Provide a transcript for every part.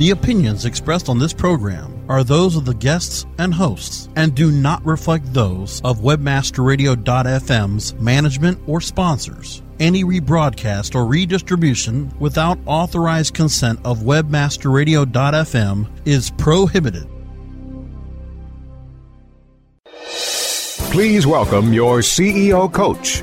The opinions expressed on this program are those of the guests and hosts and do not reflect those of webmasterradio.fm's management or sponsors. Any rebroadcast or redistribution without authorized consent of webmasterradio.fm is prohibited. Please welcome your CEO coach.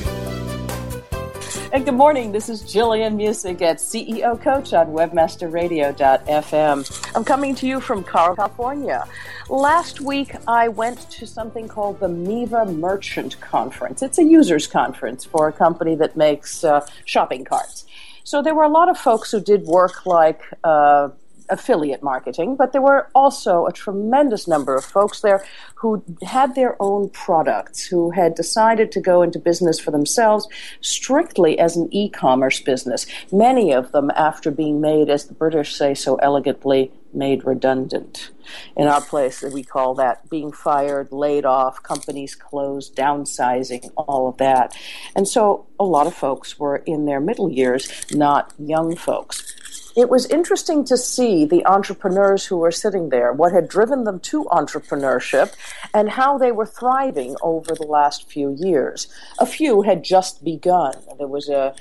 And good morning. This is Jillian Muessig at CEO Coach on WebmasterRadio.fm. I'm coming to you from Carl, California. Last week, I went to something called the Miva Merchant Conference. It's a users conference for a company that makes uh, shopping carts. So there were a lot of folks who did work like uh, affiliate marketing, but there were also a tremendous number of folks there who had their own products, who had decided to go into business for themselves strictly as an e commerce business. Many of them, after being made, as the British say so elegantly, made redundant. In our place, we call that being fired, laid off, companies closed, downsizing, all of that. And so a lot of folks were in their middle years, not young folks it was interesting to see the entrepreneurs who were sitting there, what had driven them to entrepreneurship, and how they were thriving over the last few years. A few had just begun. There was a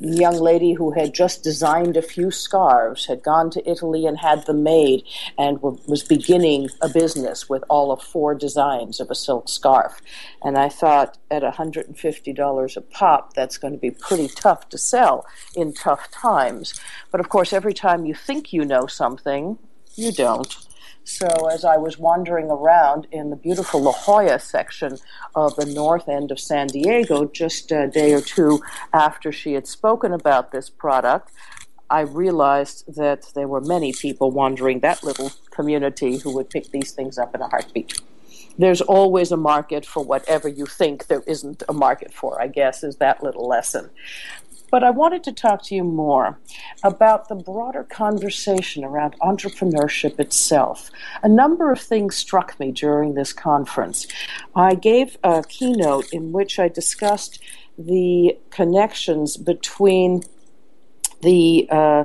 young lady who had just designed a few scarves, had gone to Italy and had them made, and was beginning a business with all of four designs of a silk scarf. And I thought, at $150 a pop, that's going to be pretty tough to sell in tough times. But of course, every time you think you know something, you don't. So, as I was wandering around in the beautiful La Jolla section of the north end of San Diego, just a day or two after she had spoken about this product, I realized that there were many people wandering that little community who would pick these things up in a heartbeat. There's always a market for whatever you think there isn't a market for, I guess, is that little lesson. But I wanted to talk to you more about the broader conversation around entrepreneurship itself. A number of things struck me during this conference. I gave a keynote in which I discussed the connections between the uh,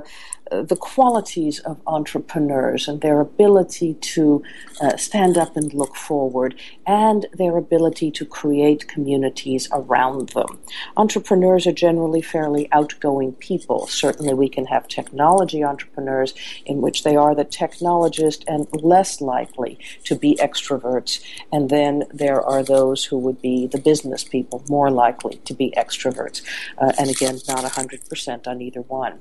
the qualities of entrepreneurs and their ability to uh, stand up and look forward and their ability to create communities around them. Entrepreneurs are generally fairly outgoing people. Certainly, we can have technology entrepreneurs in which they are the technologist and less likely to be extroverts. And then there are those who would be the business people, more likely to be extroverts. Uh, and again, not 100% on either one.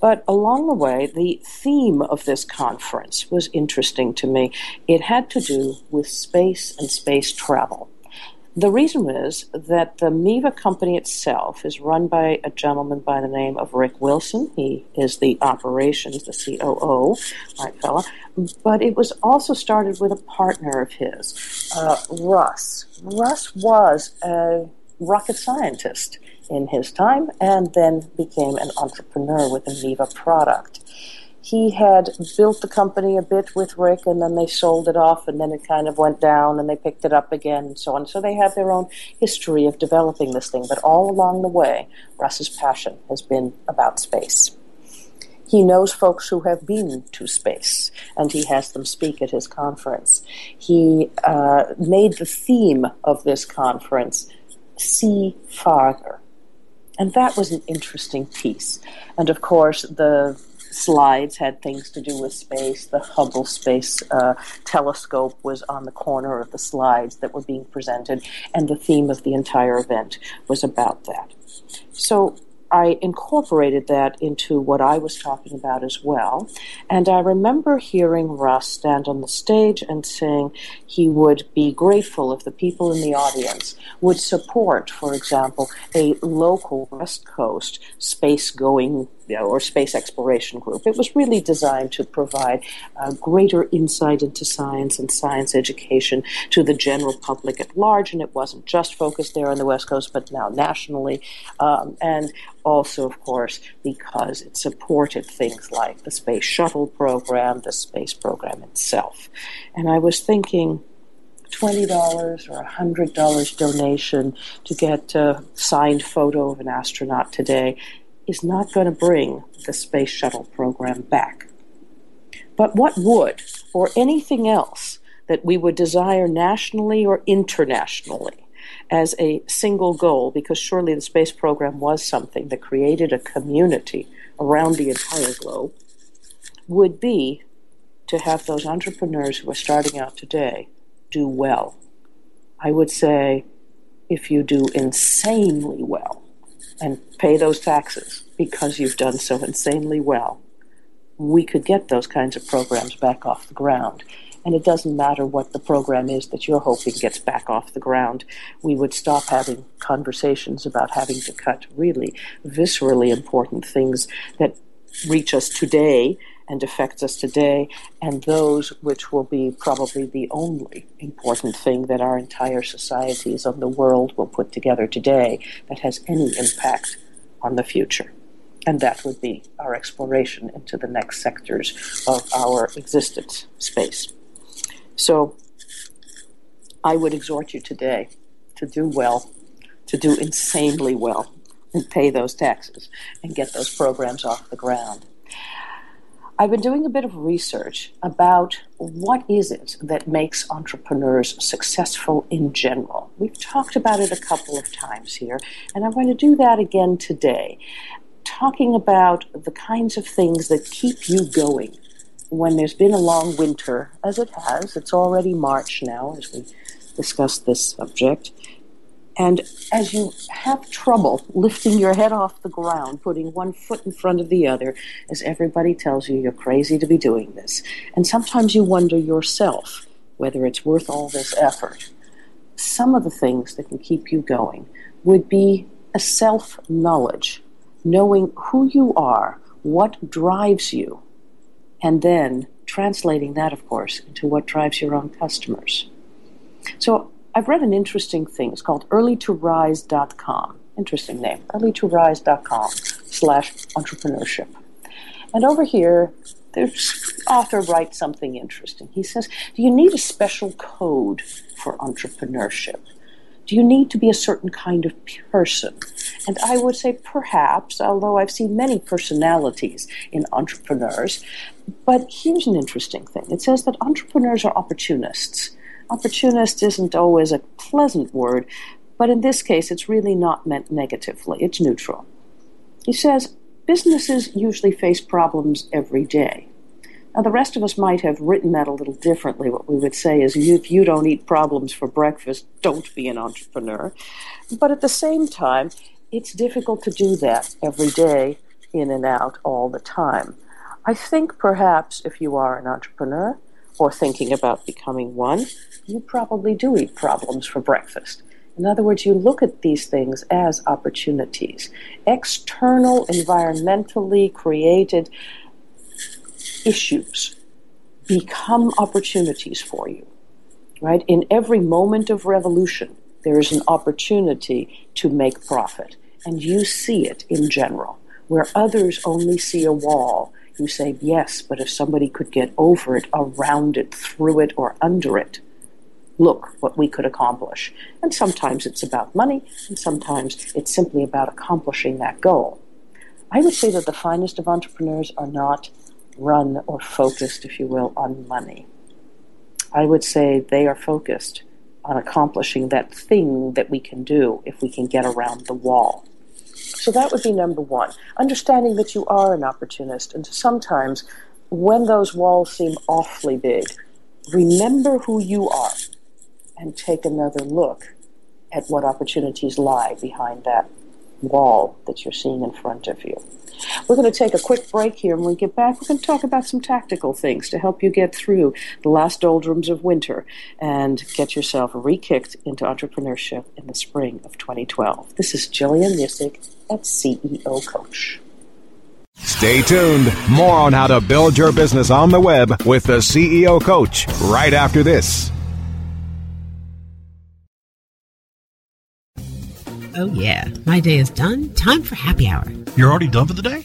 But along the way, the theme of this conference was interesting to me. It had to do with space and space travel. The reason is that the MIVA company itself is run by a gentleman by the name of Rick Wilson. He is the operations, the COO, right fella. But it was also started with a partner of his, uh, Russ. Russ was a rocket scientist in his time and then became an entrepreneur with the MIVA product he had built the company a bit with Rick, and then they sold it off, and then it kind of went down, and they picked it up again, and so on. So they have their own history of developing this thing. But all along the way, Russ's passion has been about space. He knows folks who have been to space, and he has them speak at his conference. He uh, made the theme of this conference see farther. And that was an interesting piece. And of course, the slides had things to do with space. The Hubble Space uh, Telescope was on the corner of the slides that were being presented, and the theme of the entire event was about that. So I incorporated that into what I was talking about as well. And I remember hearing Russ stand on the stage and saying he would be grateful if the people in the audience would support, for example, a local West Coast space going you know, or space exploration group. It was really designed to provide uh, greater insight into science and science education to the general public at large, and it wasn't just focused there on the West Coast, but now nationally, um, and also, of course, because it supported things like the space shuttle program, the space program itself. And I was thinking, $20 or $100 donation to get a signed photo of an astronaut today is not going to bring the space shuttle program back. But what would, or anything else that we would desire nationally or internationally as a single goal, because surely the space program was something that created a community around the entire globe, would be to have those entrepreneurs who are starting out today do well. I would say if you do insanely well, and pay those taxes because you've done so insanely well, we could get those kinds of programs back off the ground. And it doesn't matter what the program is that you're hoping gets back off the ground. We would stop having conversations about having to cut really viscerally important things that reach us today and affects us today, and those which will be probably the only important thing that our entire societies of the world will put together today that has any impact on the future. And that would be our exploration into the next sectors of our existence space. So I would exhort you today to do well, to do insanely well, and pay those taxes and get those programs off the ground. I've been doing a bit of research about what is it that makes entrepreneurs successful in general. We've talked about it a couple of times here, and I'm going to do that again today, talking about the kinds of things that keep you going when there's been a long winter, as it has. It's already March now as we discuss this subject. And as you have trouble lifting your head off the ground, putting one foot in front of the other, as everybody tells you you're crazy to be doing this, and sometimes you wonder yourself whether it's worth all this effort, some of the things that can keep you going would be a self knowledge, knowing who you are, what drives you, and then translating that, of course, into what drives your own customers. So I've read an interesting thing. It's called earlytorise.com. Interesting name. earlytorise.com slash entrepreneurship. And over here, the author writes something interesting. He says, Do you need a special code for entrepreneurship? Do you need to be a certain kind of person? And I would say perhaps, although I've seen many personalities in entrepreneurs. But here's an interesting thing it says that entrepreneurs are opportunists. Opportunist isn't always a pleasant word, but in this case it's really not meant negatively, it's neutral. He says businesses usually face problems every day. Now, the rest of us might have written that a little differently. What we would say is if you don't eat problems for breakfast, don't be an entrepreneur. But at the same time, it's difficult to do that every day in and out all the time. I think perhaps if you are an entrepreneur or thinking about becoming one, you probably do eat problems for breakfast. In other words, you look at these things as opportunities. External, environmentally created issues become opportunities for you. Right? In every moment of revolution, there is an opportunity to make profit. And you see it in general. Where others only see a wall, you say, yes, but if somebody could get over it, around it, through it, or under it, look what we could accomplish. And sometimes it's about money, and sometimes it's simply about accomplishing that goal. I would say that the finest of entrepreneurs are not run or focused, if you will, on money. I would say they are focused on accomplishing that thing that we can do if we can get around the wall. So that would be number one. Understanding that you are an opportunist, and sometimes when those walls seem awfully big, remember who you are and take another look at what opportunities lie behind that wall that you're seeing in front of you. We're going to take a quick break here. When we get back, we're going to talk about some tactical things to help you get through the last doldrums of winter and get yourself re kicked into entrepreneurship in the spring of 2012. This is Jillian Muessig at CEO Coach. Stay tuned. More on how to build your business on the web with the CEO Coach right after this. Oh, yeah. My day is done. Time for happy hour. You're already done for the day?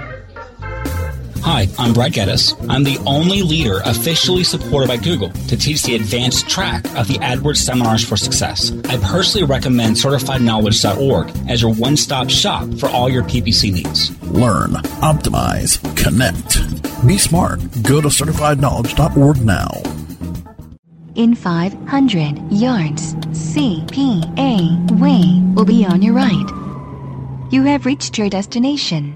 Hi, I'm Brad Geddes. I'm the only leader officially supported by Google to teach the advanced track of the AdWords Seminars for Success. I personally recommend CertifiedKnowledge.org as your one-stop shop for all your PPC needs. Learn, optimize, connect. Be smart. Go to CertifiedKnowledge.org now. In 500 yards, CPA Way will be on your right. You have reached your destination.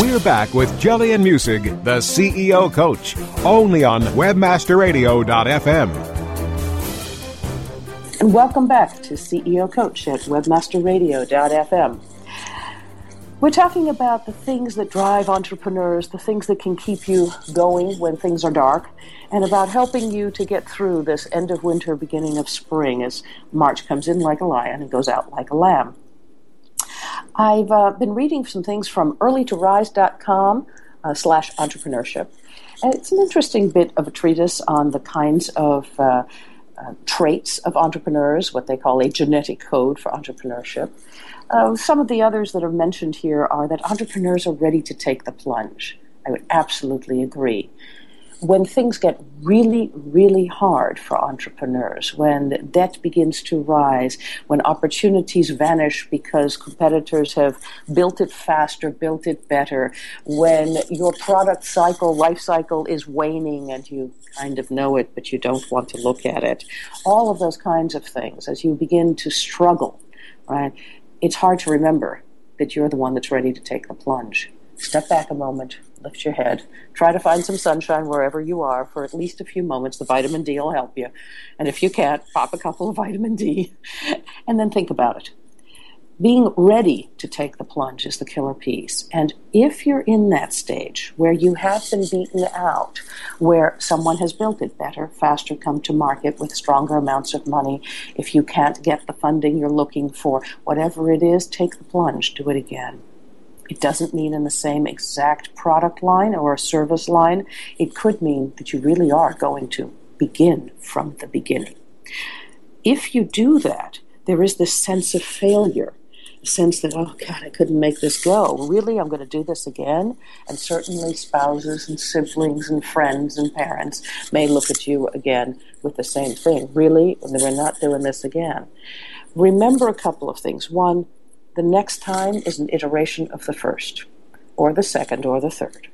We're back with Jillian Muessig, the CEO coach, only on webmasterradio.fm. And welcome back to CEO Coach at webmasterradio.fm. We're talking about the things that drive entrepreneurs, the things that can keep you going when things are dark, and about helping you to get through this end of winter, beginning of spring, as March comes in like a lion and goes out like a lamb. I've uh, been reading some things from earlytorise.com uh, slash entrepreneurship. And it's an interesting bit of a treatise on the kinds of uh, uh, traits of entrepreneurs, what they call a genetic code for entrepreneurship. Uh, some of the others that are mentioned here are that entrepreneurs are ready to take the plunge. I would absolutely agree. When things get really, really hard for entrepreneurs, when debt begins to rise, when opportunities vanish because competitors have built it faster, built it better, when your product cycle, life cycle is waning and you kind of know it, but you don't want to look at it, all of those kinds of things, as you begin to struggle, right, it's hard to remember that you're the one that's ready to take the plunge. Step back a moment, lift your head, try to find some sunshine wherever you are for at least a few moments. The vitamin D will help you. And if you can't, pop a couple of vitamin D and then think about it. Being ready to take the plunge is the killer piece. And if you're in that stage where you have been beaten out, where someone has built it better, faster come to market with stronger amounts of money, if you can't get the funding you're looking for, whatever it is, take the plunge, do it again. It doesn't mean in the same exact product line or service line. It could mean that you really are going to begin from the beginning. If you do that, there is this sense of failure, a sense that, oh God, I couldn't make this go. Really, I'm going to do this again? And certainly spouses and siblings and friends and parents may look at you again with the same thing. Really? We're not doing this again. Remember a couple of things. One, the next time is an iteration of the first, or the second, or the third.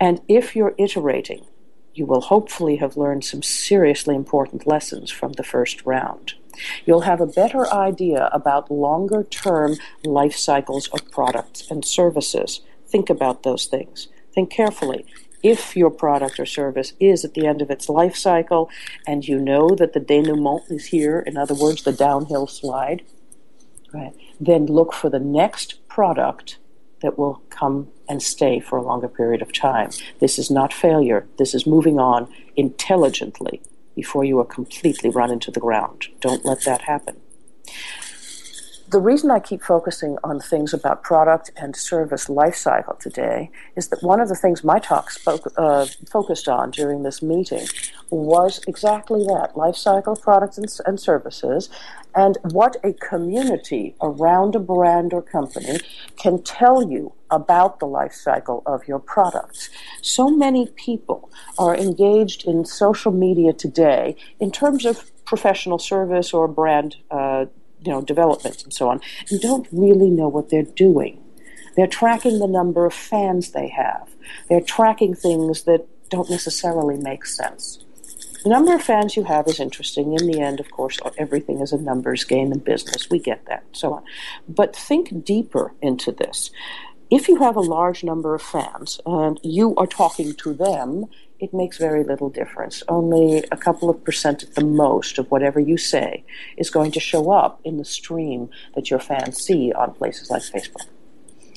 And if you're iterating, you will hopefully have learned some seriously important lessons from the first round. You'll have a better idea about longer term life cycles of products and services. Think about those things. Think carefully. If your product or service is at the end of its life cycle and you know that the denouement is here, in other words, the downhill slide, right, then look for the next product that will come and stay for a longer period of time. This is not failure. This is moving on intelligently before you are completely run into the ground. Don't let that happen. The reason I keep focusing on things about product and service life cycle today is that one of the things my talk spoke, uh, focused on during this meeting was exactly that life cycle products and, and services and what a community around a brand or company can tell you about the life cycle of your products. So many people are engaged in social media today in terms of professional service or brand uh, you know, development and so on, and don't really know what they're doing. They're tracking the number of fans they have. They're tracking things that don't necessarily make sense. The number of fans you have is interesting. In the end, of course, everything is a numbers game in business. We get that, so on. But think deeper into this. If you have a large number of fans and you are talking to them, it makes very little difference. Only a couple of percent at the most of whatever you say is going to show up in the stream that your fans see on places like Facebook.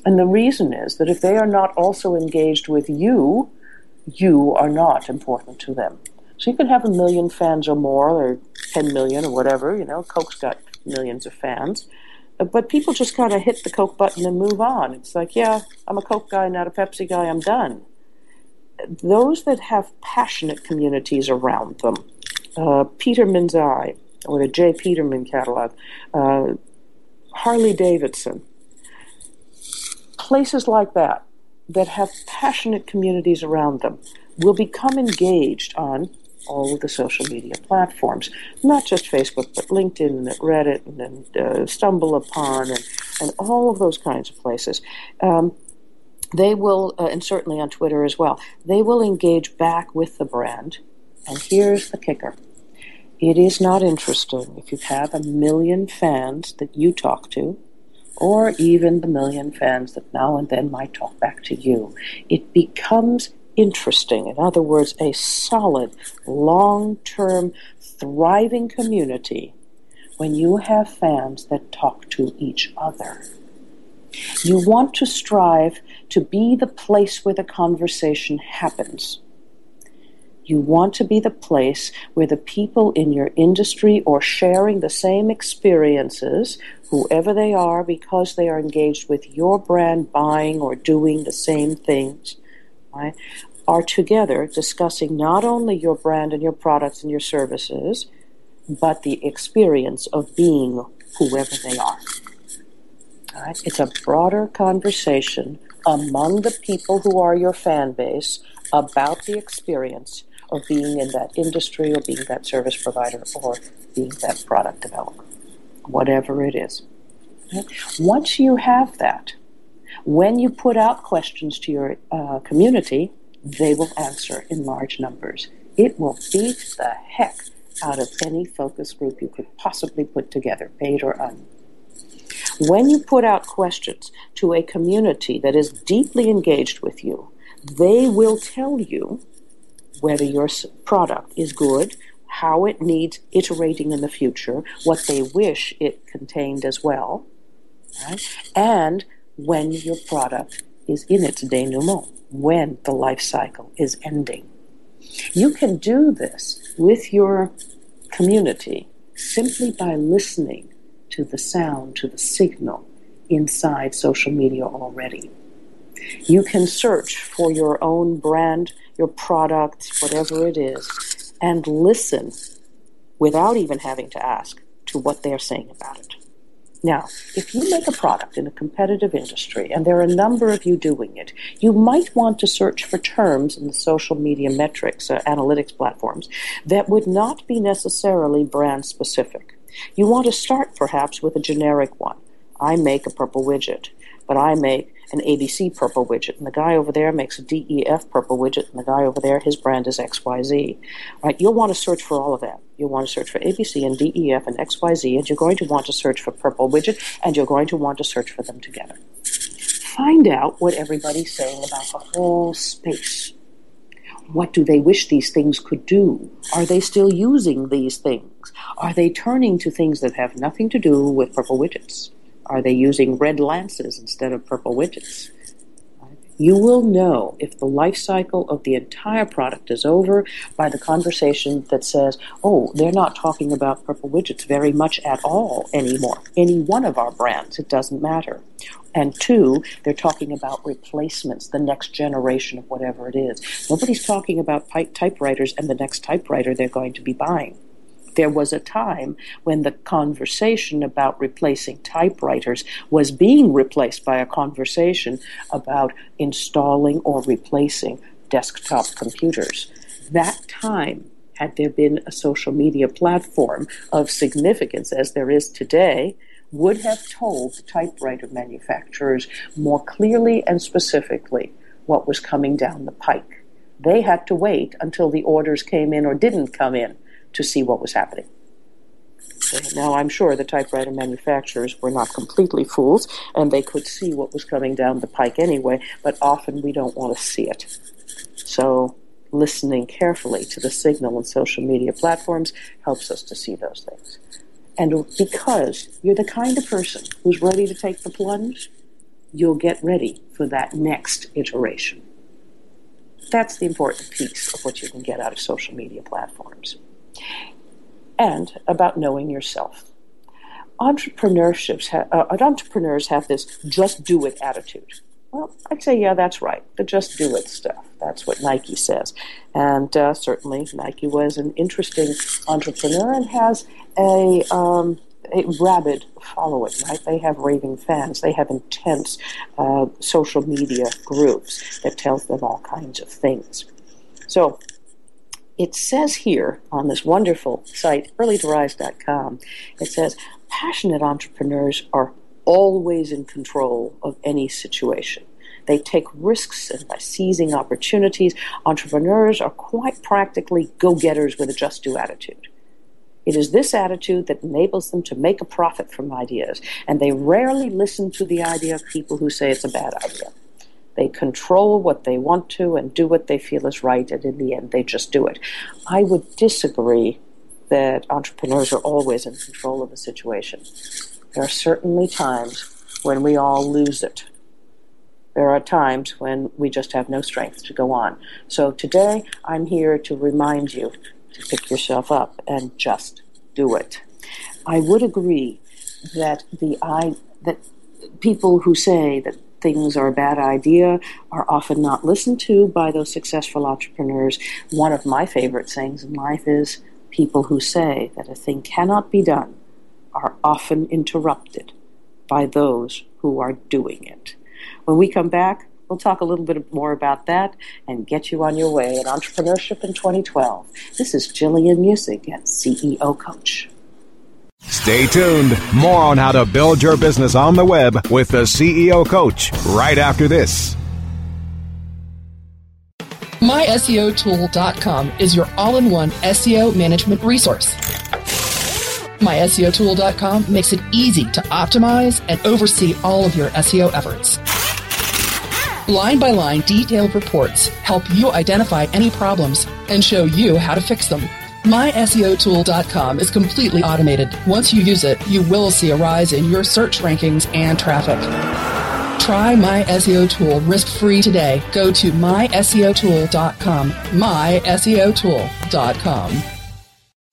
And the reason is that if they are not also engaged with you, you are not important to them. So you can have a million fans or more, or 10 million or whatever, you know, Coke's got millions of fans. Uh, but people just kind of hit the Coke button and move on. It's like, yeah, I'm a Coke guy, not a Pepsi guy, I'm done. Those that have passionate communities around them, uh, Peterman's Eye, or the J. Peterman catalog, uh, Harley Davidson, places like that that have passionate communities around them will become engaged on all of the social media platforms, not just Facebook, but LinkedIn and Reddit and, and uh, StumbleUpon and, and all of those kinds of places. Um, they will, uh, and certainly on Twitter as well, they will engage back with the brand. And here's the kicker it is not interesting if you have a million fans that you talk to, or even the million fans that now and then might talk back to you. It becomes interesting. In other words, a solid, long term, thriving community when you have fans that talk to each other. You want to strive to be the place where the conversation happens. You want to be the place where the people in your industry or sharing the same experiences, whoever they are, because they are engaged with your brand, buying or doing the same things, right, are together discussing not only your brand and your products and your services, but the experience of being whoever they are. Right? It's a broader conversation among the people who are your fan base about the experience of being in that industry or being that service provider or being that product developer, whatever it is. Once you have that, when you put out questions to your uh, community, they will answer in large numbers. It will beat the heck out of any focus group you could possibly put together, paid or un. When you put out questions to a community that is deeply engaged with you, they will tell you whether your product is good, how it needs iterating in the future, what they wish it contained as well, right? and when your product is in its denouement, when the life cycle is ending. You can do this with your community simply by listening to the sound, to the signal inside social media already. You can search for your own brand, your product, whatever it is, and listen without even having to ask to what they're saying about it. Now, if you make a product in a competitive industry, and there are a number of you doing it, you might want to search for terms in the social media metrics, uh, analytics platforms, that would not be necessarily brand specific. You want to start perhaps with a generic one. I make a purple widget, but I make an ABC purple widget, and the guy over there makes a DEF purple widget, and the guy over there, his brand is XYZ. Right? You'll want to search for all of that. You'll want to search for ABC and DEF and XYZ, and you're going to want to search for purple widget, and you're going to want to search for them together. Find out what everybody's saying about the whole space. What do they wish these things could do? Are they still using these things? Are they turning to things that have nothing to do with purple widgets? Are they using red lances instead of purple widgets? You will know if the life cycle of the entire product is over by the conversation that says, oh, they're not talking about purple widgets very much at all anymore. Any one of our brands, it doesn't matter. And two, they're talking about replacements, the next generation of whatever it is. Nobody's talking about typewriters and the next typewriter they're going to be buying there was a time when the conversation about replacing typewriters was being replaced by a conversation about installing or replacing desktop computers. That time, had there been a social media platform of significance as there is today, would have told the typewriter manufacturers more clearly and specifically what was coming down the pike. They had to wait until the orders came in or didn't come in to see what was happening. Now, I'm sure the typewriter manufacturers were not completely fools, and they could see what was coming down the pike anyway, but often we don't want to see it. So, listening carefully to the signal on social media platforms helps us to see those things. And because you're the kind of person who's ready to take the plunge, you'll get ready for that next iteration. That's the important piece of what you can get out of social media platforms and about knowing yourself. Entrepreneurships ha- uh, entrepreneurs have this just do it attitude. Well, I'd say, yeah, that's right. The just do it stuff. That's what Nike says. And uh, certainly, Nike was an interesting entrepreneur and has a, um, a rabid following, right? They have raving fans. They have intense uh, social media groups that tells them all kinds of things. So it says here on this wonderful site, earlytorise.com, it says passionate entrepreneurs are always in control of any situation. They take risks and by seizing opportunities, entrepreneurs are quite practically go getters with a just do attitude. It is this attitude that enables them to make a profit from ideas, and they rarely listen to the idea of people who say it's a bad idea. They control what they want to and do what they feel is right, and in the end, they just do it. I would disagree that entrepreneurs are always in control of a situation. There are certainly times when we all lose it. There are times when we just have no strength to go on. So today, I'm here to remind you to pick yourself up and just do it. I would agree that the I that people who say that things are a bad idea are often not listened to by those successful entrepreneurs. One of my favorite sayings in life is people who say that a thing cannot be done are often interrupted by those who are doing it. When we come back, We'll talk a little bit more about that and get you on your way in entrepreneurship in 2012. This is Jillian Muessig at CEO Coach. Stay tuned. More on how to build your business on the web with the CEO Coach right after this. MySEOtool.com is your all in one SEO management resource. MySEOtool.com makes it easy to optimize and oversee all of your SEO efforts. Line by line, detailed reports help you identify any problems and show you how to fix them. MySEOtool.com is completely automated. Once you use it, you will see a rise in your search rankings and traffic. Try My SEO Tool risk-free today. Go to myseotool.com. myseotool.com.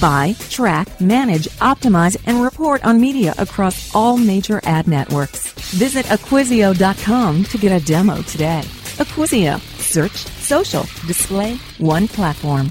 Buy, track, manage, optimize, and report on media across all major ad networks. Visit Acquisio.com to get a demo today. Acquisio. Search, social, display, one platform.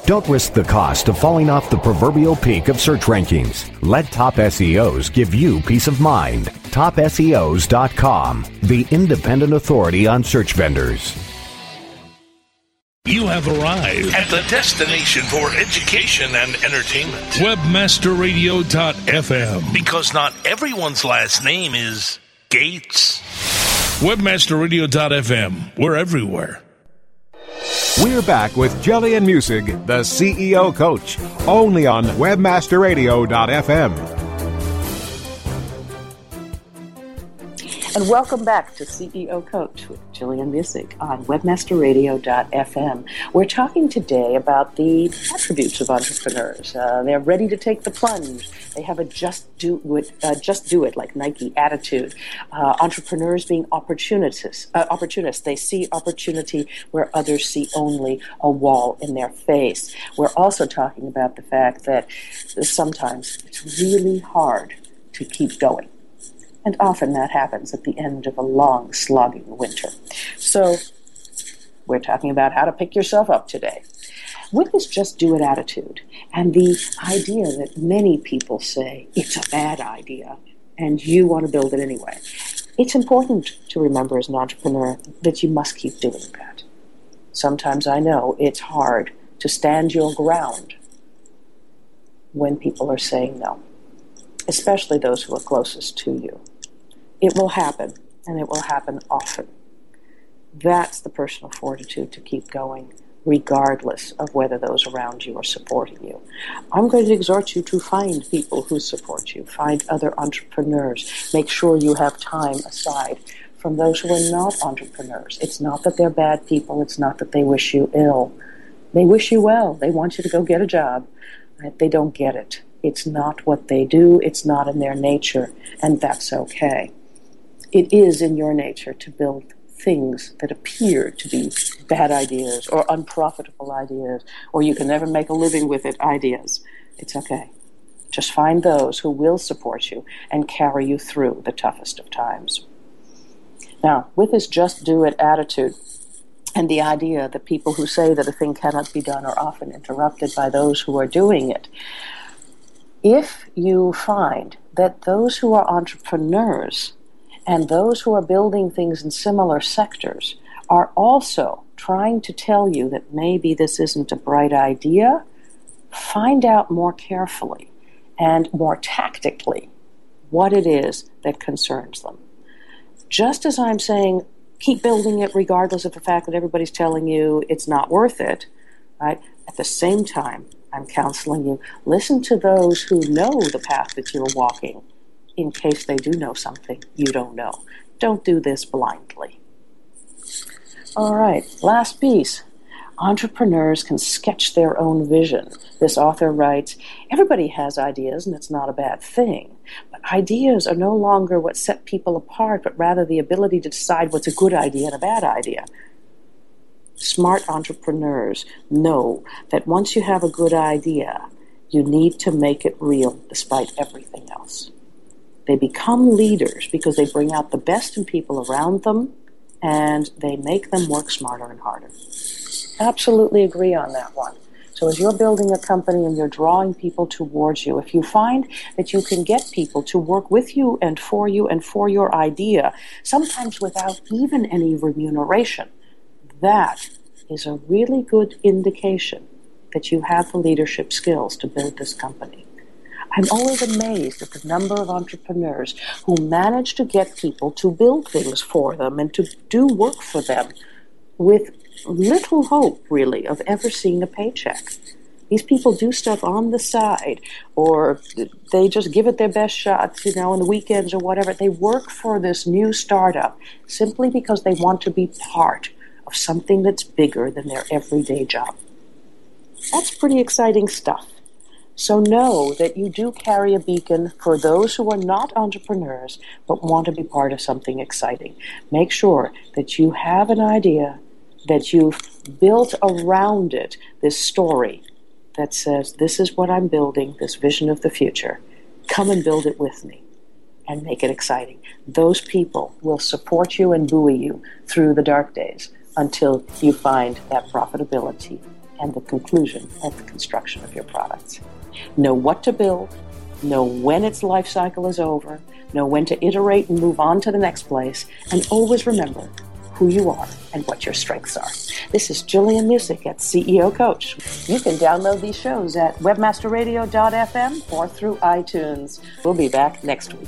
Don't risk the cost of falling off the proverbial peak of search rankings. Let Top SEOs give you peace of mind. TopSEOs.com, the independent authority on search vendors. You have arrived at the destination for education and entertainment. Webmasterradio.fm. Because not everyone's last name is Gates. Webmasterradio.fm. We're everywhere. We're back with Jillian Muessig, the CEO Coach, only on WebmasterRadio.fm. And welcome back to CEO Coach with Jillian Muessig on webmasterradio.fm. We're talking today about the attributes of entrepreneurs. Uh, they're ready to take the plunge. They have a just do it, uh, just do it like Nike attitude. Uh, entrepreneurs being opportunists, uh, opportunists. They see opportunity where others see only a wall in their face. We're also talking about the fact that sometimes it's really hard to keep going and often that happens at the end of a long, slogging winter. So, we're talking about how to pick yourself up today. With this just do it attitude and the idea that many people say it's a bad idea and you want to build it anyway, it's important to remember as an entrepreneur that you must keep doing that. Sometimes I know it's hard to stand your ground when people are saying no, especially those who are closest to you. It will happen, and it will happen often. That's the personal fortitude to keep going, regardless of whether those around you are supporting you. I'm going to exhort you to find people who support you, find other entrepreneurs, make sure you have time aside from those who are not entrepreneurs. It's not that they're bad people, it's not that they wish you ill. They wish you well, they want you to go get a job. They don't get it. It's not what they do, it's not in their nature, and that's okay it is in your nature to build things that appear to be bad ideas or unprofitable ideas or you can never make a living with it ideas. It's okay. Just find those who will support you and carry you through the toughest of times. Now, with this just do it attitude, and the idea that people who say that a thing cannot be done are often interrupted by those who are doing it. If you find that those who are entrepreneurs and those who are building things in similar sectors are also trying to tell you that maybe this isn't a bright idea, find out more carefully and more tactically what it is that concerns them. Just as I'm saying, keep building it regardless of the fact that everybody's telling you it's not worth it, right? At the same time, I'm counseling you. Listen to those who know the path that you're walking in case they do know something you don't know. Don't do this blindly. All right, last piece. Entrepreneurs can sketch their own vision. This author writes Everybody has ideas, and it's not a bad thing. But ideas are no longer what set people apart, but rather the ability to decide what's a good idea and a bad idea. Smart entrepreneurs know that once you have a good idea, you need to make it real despite everything else. They become leaders because they bring out the best in people around them and they make them work smarter and harder. Absolutely agree on that one. So, as you're building a company and you're drawing people towards you, if you find that you can get people to work with you and for you and for your idea, sometimes without even any remuneration, that is a really good indication that you have the leadership skills to build this company. I'm always amazed at the number of entrepreneurs who manage to get people to build things for them and to do work for them with little hope, really, of ever seeing a paycheck. These people do stuff on the side, or they just give it their best shot, you know, on the weekends or whatever. They work for this new startup simply because they want to be part of something that's bigger than their everyday job. That's pretty exciting stuff. So know that you do carry a beacon for those who are not entrepreneurs but want to be part of something exciting. Make sure that you have an idea, that you've built around it this story that says, This is what I'm building, this vision of the future. Come and build it with me and make it exciting. Those people will support you and buoy you through the dark days until you find that profitability and the conclusion of the construction of your products. Know what to build, know when its life cycle is over, know when to iterate and move on to the next place, and always remember who you are and what your strengths are. This is Jillian Muessig at CEO Coach. You can download these shows at webmasterradio.fm or through iTunes. We'll be back next week.